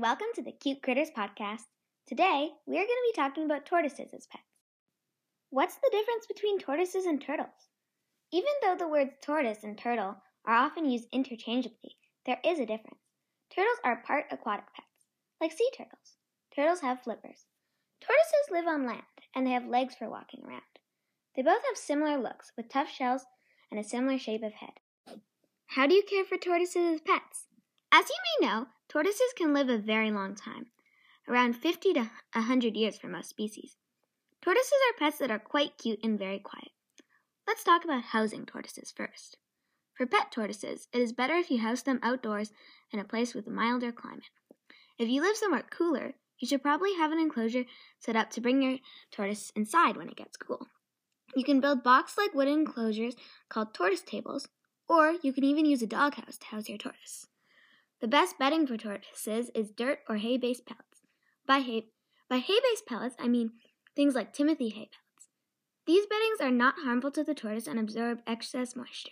Welcome to the Cute Critters Podcast. Today, we are going to be talking about tortoises as pets. What's the difference between tortoises and turtles? Even though the words tortoise and turtle are often used interchangeably, there is a difference. Turtles are part aquatic pets, like sea turtles. Turtles have flippers. Tortoises live on land, and they have legs for walking around. They both have similar looks, with tough shells and a similar shape of head. How do you care for tortoises as pets? As you may know, tortoises can live a very long time, around 50 to 100 years for most species. Tortoises are pets that are quite cute and very quiet. Let's talk about housing tortoises first. For pet tortoises, it is better if you house them outdoors in a place with a milder climate. If you live somewhere cooler, you should probably have an enclosure set up to bring your tortoise inside when it gets cool. You can build box like wooden enclosures called tortoise tables, or you can even use a doghouse to house your tortoise. The best bedding for tortoises is dirt or hay based pellets. By hay, by hay based pellets, I mean things like Timothy hay pellets. These beddings are not harmful to the tortoise and absorb excess moisture.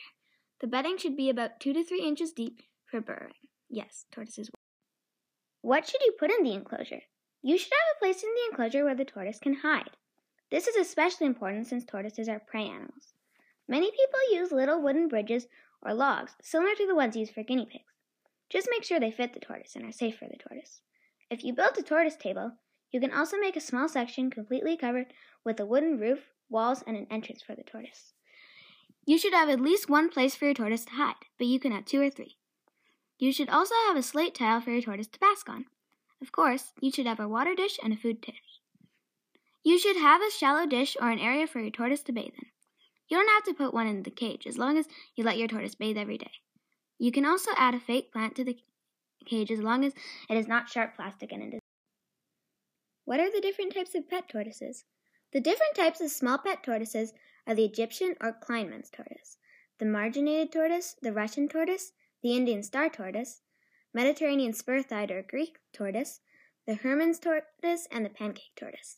The bedding should be about 2 to 3 inches deep for burrowing. Yes, tortoises. What should you put in the enclosure? You should have a place in the enclosure where the tortoise can hide. This is especially important since tortoises are prey animals. Many people use little wooden bridges or logs, similar to the ones used for guinea pigs. Just make sure they fit the tortoise and are safe for the tortoise. If you build a tortoise table, you can also make a small section completely covered with a wooden roof, walls, and an entrance for the tortoise. You should have at least one place for your tortoise to hide, but you can have two or three. You should also have a slate tile for your tortoise to bask on. Of course, you should have a water dish and a food dish. You should have a shallow dish or an area for your tortoise to bathe in. You don't have to put one in the cage as long as you let your tortoise bathe every day. You can also add a fake plant to the cage as long as it is not sharp plastic and it is. What are the different types of pet tortoises? The different types of small pet tortoises are the Egyptian or Kleinmann's tortoise, the marginated tortoise, the Russian tortoise, the Indian star tortoise, Mediterranean spur-thighed or Greek tortoise, the Hermann's tortoise, and the pancake tortoise.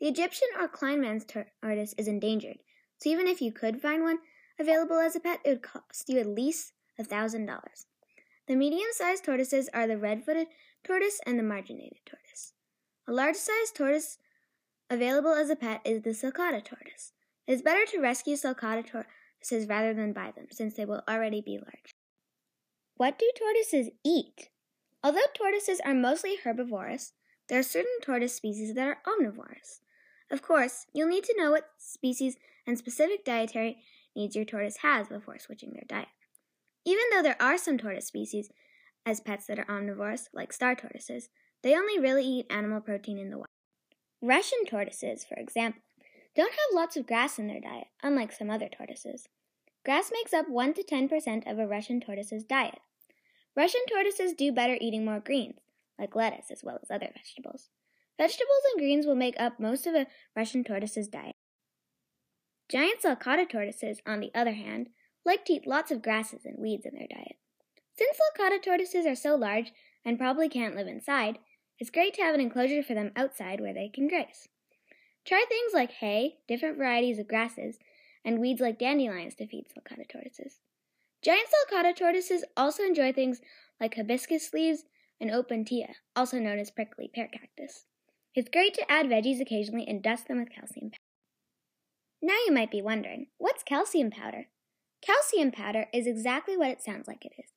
The Egyptian or Kleinmann's tortoise is endangered, so even if you could find one available as a pet, it would cost you at least $1,000. The medium sized tortoises are the red footed tortoise and the marginated tortoise. A large sized tortoise available as a pet is the sulcata tortoise. It is better to rescue sulcata tortoises rather than buy them, since they will already be large. What do tortoises eat? Although tortoises are mostly herbivorous, there are certain tortoise species that are omnivorous. Of course, you'll need to know what species and specific dietary needs your tortoise has before switching their diet. Even though there are some tortoise species as pets that are omnivores, like star tortoises, they only really eat animal protein in the wild. Russian tortoises, for example, don't have lots of grass in their diet, unlike some other tortoises. Grass makes up 1 to 10% of a Russian tortoise's diet. Russian tortoises do better eating more greens, like lettuce as well as other vegetables. Vegetables and greens will make up most of a Russian tortoise's diet. Giant sulcata tortoises, on the other hand, like to eat lots of grasses and weeds in their diet. Since sulcata tortoises are so large and probably can't live inside, it's great to have an enclosure for them outside where they can graze. Try things like hay, different varieties of grasses, and weeds like dandelions to feed sulcata tortoises. Giant sulcata tortoises also enjoy things like hibiscus leaves and opuntia, also known as prickly pear cactus. It's great to add veggies occasionally and dust them with calcium powder. Now you might be wondering, what's calcium powder? Calcium powder is exactly what it sounds like it is.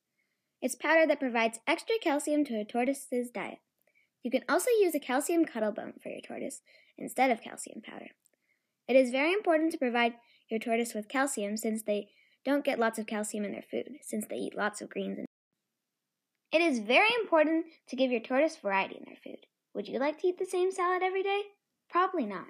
It's powder that provides extra calcium to a tortoise's diet. You can also use a calcium cuttle bone for your tortoise instead of calcium powder. It is very important to provide your tortoise with calcium since they don't get lots of calcium in their food, since they eat lots of greens. And it is very important to give your tortoise variety in their food. Would you like to eat the same salad every day? Probably not.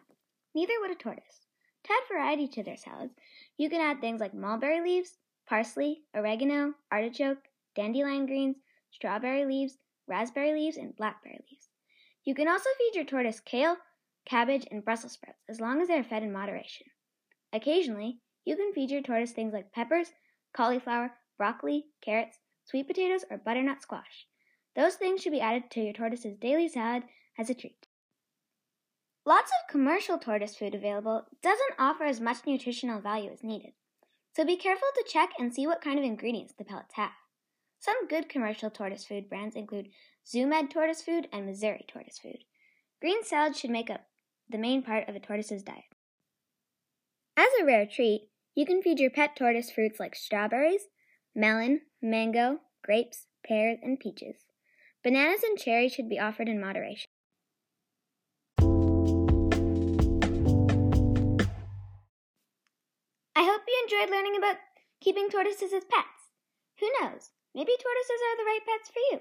Neither would a tortoise. To add variety to their salads, you can add things like mulberry leaves, parsley, oregano, artichoke, dandelion greens, strawberry leaves, raspberry leaves, and blackberry leaves. You can also feed your tortoise kale, cabbage, and Brussels sprouts as long as they are fed in moderation. Occasionally, you can feed your tortoise things like peppers, cauliflower, broccoli, carrots, sweet potatoes, or butternut squash. Those things should be added to your tortoise's daily salad as a treat. Lots of commercial tortoise food available doesn't offer as much nutritional value as needed, so be careful to check and see what kind of ingredients the pellets have. Some good commercial tortoise food brands include Zoo Med tortoise food, and Mazuri tortoise food. Green salad should make up the main part of a tortoise's diet. As a rare treat, you can feed your pet tortoise fruits like strawberries, melon, mango, grapes, pears, and peaches. Bananas and cherries should be offered in moderation. Enjoyed learning about keeping tortoises as pets. Who knows? Maybe tortoises are the right pets for you.